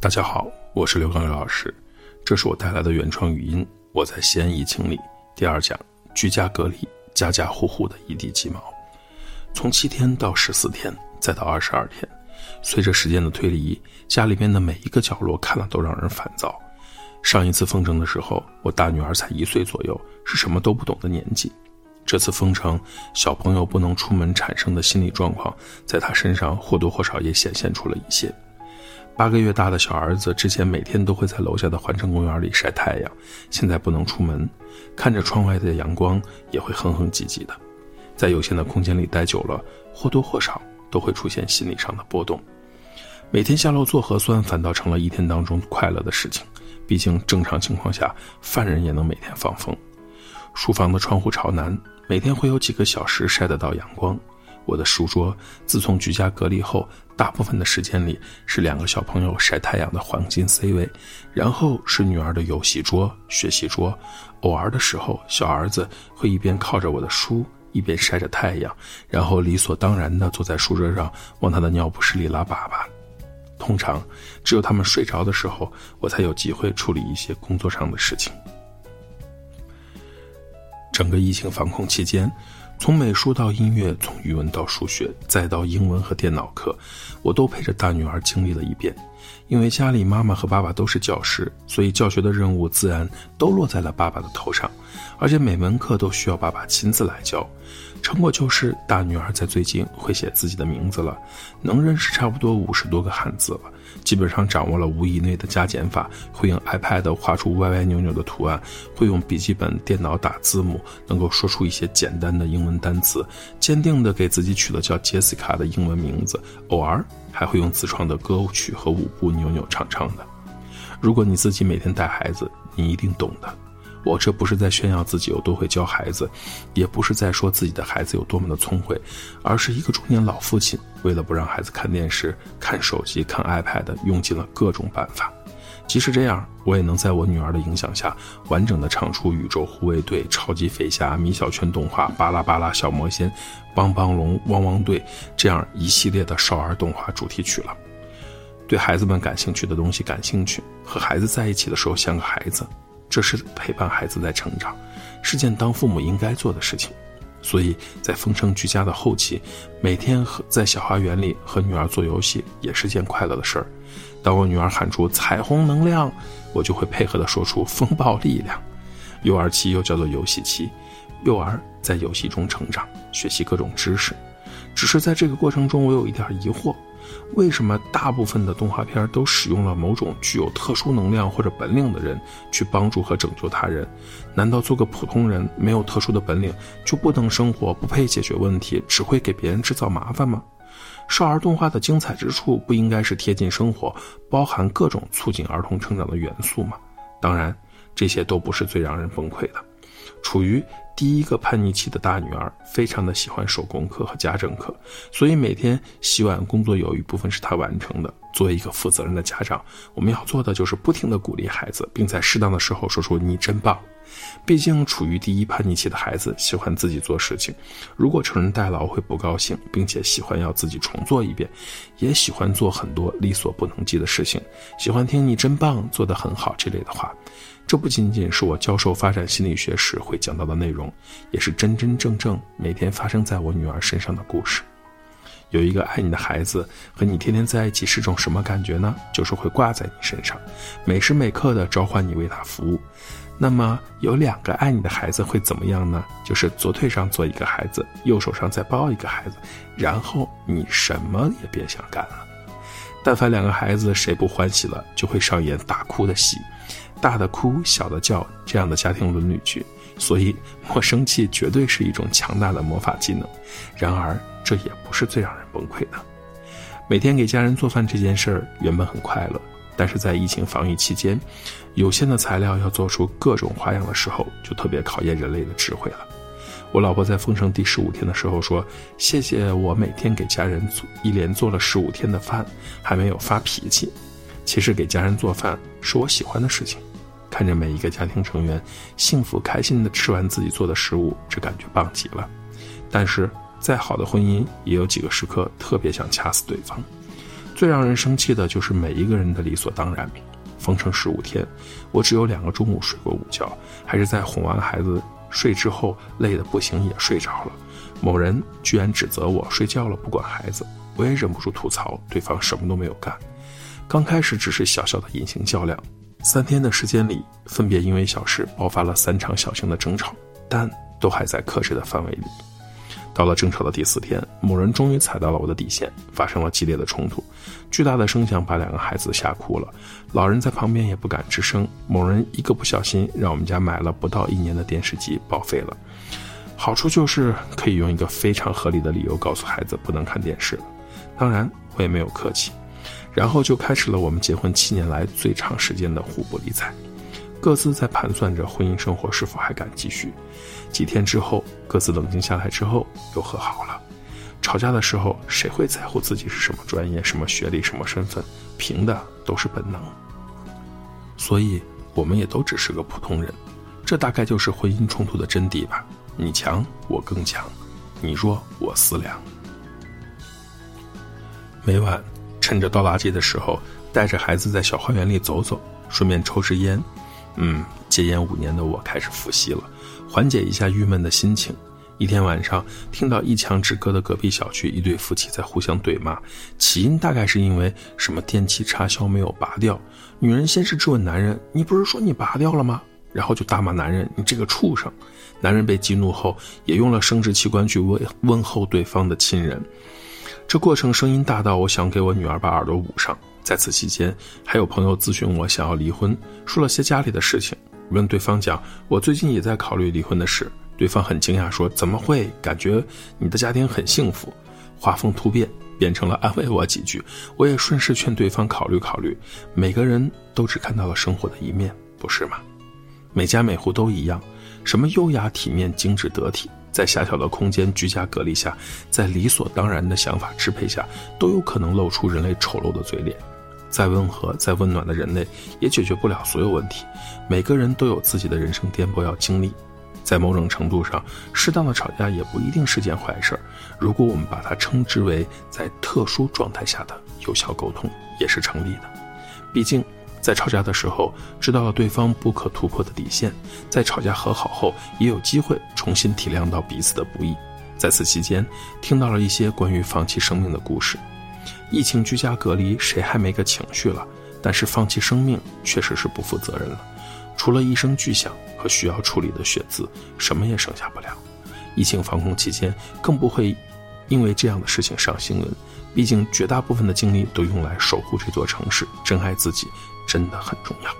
大家好，我是刘刚刘老师，这是我带来的原创语音。我在西安疫情里第二讲，居家隔离，家家户户的一地鸡毛，从七天到十四天，再到二十二天，随着时间的推移，家里面的每一个角落看了都让人烦躁。上一次封城的时候，我大女儿才一岁左右，是什么都不懂的年纪。这次封城，小朋友不能出门产生的心理状况，在她身上或多或少也显现出了一些。八个月大的小儿子之前每天都会在楼下的环城公园里晒太阳，现在不能出门，看着窗外的阳光也会哼哼唧唧的，在有限的空间里待久了，或多或少都会出现心理上的波动。每天下楼做核酸反倒成了一天当中快乐的事情，毕竟正常情况下犯人也能每天放风。书房的窗户朝南，每天会有几个小时晒得到阳光。我的书桌自从居家隔离后，大部分的时间里是两个小朋友晒太阳的黄金 C 位，然后是女儿的游戏桌、学习桌，偶尔的时候，小儿子会一边靠着我的书，一边晒着太阳，然后理所当然地坐在书桌上往他的尿不湿里拉粑粑。通常，只有他们睡着的时候，我才有机会处理一些工作上的事情。整个疫情防控期间。从美术到音乐，从语文到数学，再到英文和电脑课，我都陪着大女儿经历了一遍。因为家里妈妈和爸爸都是教师，所以教学的任务自然都落在了爸爸的头上，而且每门课都需要爸爸亲自来教。成果就是，大女儿在最近会写自己的名字了，能认识差不多五十多个汉字了，基本上掌握了五以内的加减法，会用 iPad 画出歪歪扭扭的图案，会用笔记本电脑打字母，能够说出一些简单的英文单词，坚定地给自己取了叫 Jessica 的英文名字，偶尔还会用自创的歌曲和舞步扭扭唱唱的。如果你自己每天带孩子，你一定懂的。我这不是在炫耀自己有多会教孩子，也不是在说自己的孩子有多么的聪慧，而是一个中年老父亲，为了不让孩子看电视、看手机、看 iPad，用尽了各种办法。即使这样，我也能在我女儿的影响下，完整的唱出《宇宙护卫队》《超级飞侠》《米小圈动画》《巴拉巴拉小魔仙》《帮帮龙》《汪汪队》这样一系列的少儿动画主题曲了。对孩子们感兴趣的东西感兴趣，和孩子在一起的时候像个孩子。这是陪伴孩子在成长，是件当父母应该做的事情。所以在封城居家的后期，每天和在小花园里和女儿做游戏也是件快乐的事儿。当我女儿喊出“彩虹能量”，我就会配合的说出“风暴力量”。幼儿期又叫做游戏期，幼儿在游戏中成长，学习各种知识。只是在这个过程中，我有一点疑惑。为什么大部分的动画片都使用了某种具有特殊能量或者本领的人去帮助和拯救他人？难道做个普通人没有特殊的本领就不能生活、不配解决问题，只会给别人制造麻烦吗？少儿动画的精彩之处不应该是贴近生活，包含各种促进儿童成长的元素吗？当然，这些都不是最让人崩溃的。处于第一个叛逆期的大女儿，非常的喜欢手工课和家政课，所以每天洗碗工作有一部分是她完成的。作为一个负责任的家长，我们要做的就是不停的鼓励孩子，并在适当的时候说出“你真棒”。毕竟处于第一叛逆期的孩子喜欢自己做事情，如果成人代劳会不高兴，并且喜欢要自己重做一遍，也喜欢做很多力所不能及的事情，喜欢听“你真棒”做得很好这类的话。这不仅仅是我教授发展心理学时会讲到的内容，也是真真正正每天发生在我女儿身上的故事。有一个爱你的孩子和你天天在一起是种什么感觉呢？就是会挂在你身上，每时每刻的召唤你为他服务。那么有两个爱你的孩子会怎么样呢？就是左腿上坐一个孩子，右手上再抱一个孩子，然后你什么也别想干了。但凡两个孩子谁不欢喜了，就会上演大哭的戏。大的哭，小的叫，这样的家庭伦理剧，所以莫生气绝对是一种强大的魔法技能。然而，这也不是最让崩溃的。每天给家人做饭这件事儿原本很快乐，但是在疫情防疫期间，有限的材料要做出各种花样的时候，就特别考验人类的智慧了。我老婆在封城第十五天的时候说：“谢谢我每天给家人做一连做了十五天的饭，还没有发脾气。”其实给家人做饭是我喜欢的事情。看着每一个家庭成员幸福开心的吃完自己做的食物，这感觉棒极了。但是，再好的婚姻也有几个时刻特别想掐死对方。最让人生气的就是每一个人的理所当然。封城十五天，我只有两个中午睡过午觉，还是在哄完孩子睡之后，累得不行也睡着了。某人居然指责我睡觉了不管孩子，我也忍不住吐槽对方什么都没有干。刚开始只是小小的隐形较量，三天的时间里，分别因为小事爆发了三场小型的争吵，但都还在克制的范围里。到了争吵的第四天，某人终于踩到了我的底线，发生了激烈的冲突，巨大的声响把两个孩子吓哭了，老人在旁边也不敢吱声。某人一个不小心，让我们家买了不到一年的电视机报废了。好处就是可以用一个非常合理的理由告诉孩子不能看电视了，当然我也没有客气，然后就开始了我们结婚七年来最长时间的互不理睬。各自在盘算着婚姻生活是否还敢继续。几天之后，各自冷静下来之后又和好了。吵架的时候，谁会在乎自己是什么专业、什么学历、什么身份？凭的都是本能。所以，我们也都只是个普通人。这大概就是婚姻冲突的真谛吧。你强，我更强；你弱，我思量。每晚趁着倒垃圾的时候，带着孩子在小花园里走走，顺便抽支烟。嗯，戒烟五年的我开始复习了，缓解一下郁闷的心情。一天晚上，听到一墙之隔的隔壁小区一对夫妻在互相对骂，起因大概是因为什么电器插销没有拔掉。女人先是质问男人：“你不是说你拔掉了吗？”然后就大骂男人：“你这个畜生！”男人被激怒后，也用了生殖器官去问问候对方的亲人。这过程声音大到我想给我女儿把耳朵捂上。在此期间，还有朋友咨询我想要离婚，说了些家里的事情，问对方讲我最近也在考虑离婚的事。对方很惊讶说：“怎么会？感觉你的家庭很幸福。”画风突变，变成了安慰我几句。我也顺势劝对方考虑考虑。每个人都只看到了生活的一面，不是吗？每家每户都一样，什么优雅、体面、精致、得体。在狭小的空间居家隔离下，在理所当然的想法支配下，都有可能露出人类丑陋的嘴脸。再温和、再温暖的人类，也解决不了所有问题。每个人都有自己的人生颠簸要经历，在某种程度上，适当的吵架也不一定是件坏事儿。如果我们把它称之为在特殊状态下的有效沟通，也是成立的。毕竟，在吵架的时候，知道了对方不可突破的底线；在吵架和好后，也有机会重新体谅到彼此的不易。在此期间，听到了一些关于放弃生命的故事。疫情居家隔离，谁还没个情绪了？但是放弃生命确实是不负责任了。除了一声巨响和需要处理的血渍，什么也剩下不了。疫情防控期间，更不会因为这样的事情上新闻。毕竟绝大部分的精力都用来守护这座城市，珍爱自己真的很重要。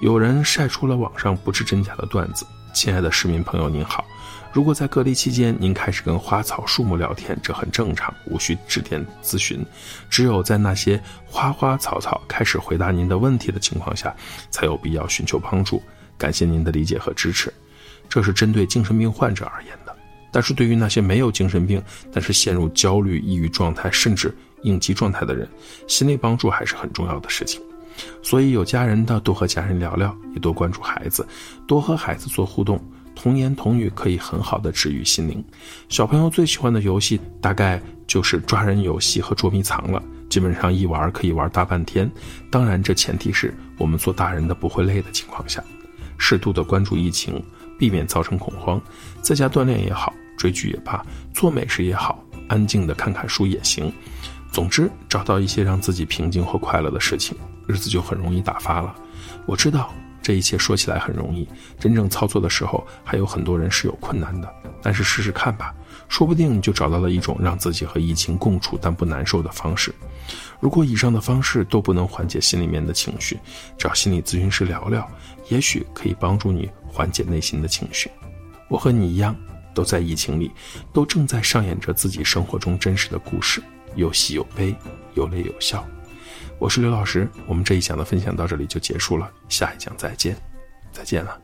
有人晒出了网上不知真假的段子，亲爱的市民朋友您好。如果在隔离期间您开始跟花草树木聊天，这很正常，无需致电咨询。只有在那些花花草草开始回答您的问题的情况下，才有必要寻求帮助。感谢您的理解和支持，这是针对精神病患者而言的。但是对于那些没有精神病，但是陷入焦虑、抑郁状态甚至应激状态的人，心理帮助还是很重要的事情。所以有家人的多和家人聊聊，也多关注孩子，多和孩子做互动。童言童语可以很好的治愈心灵，小朋友最喜欢的游戏大概就是抓人游戏和捉迷藏了，基本上一玩可以玩大半天。当然，这前提是我们做大人的不会累的情况下，适度的关注疫情，避免造成恐慌。在家锻炼也好，追剧也罢，做美食也好，安静的看看书也行。总之，找到一些让自己平静或快乐的事情，日子就很容易打发了。我知道。这一切说起来很容易，真正操作的时候，还有很多人是有困难的。但是试试看吧，说不定你就找到了一种让自己和疫情共处但不难受的方式。如果以上的方式都不能缓解心里面的情绪，找心理咨询师聊聊，也许可以帮助你缓解内心的情绪。我和你一样，都在疫情里，都正在上演着自己生活中真实的故事，有喜有悲，有泪有笑。我是刘老师，我们这一讲的分享到这里就结束了，下一讲再见，再见了。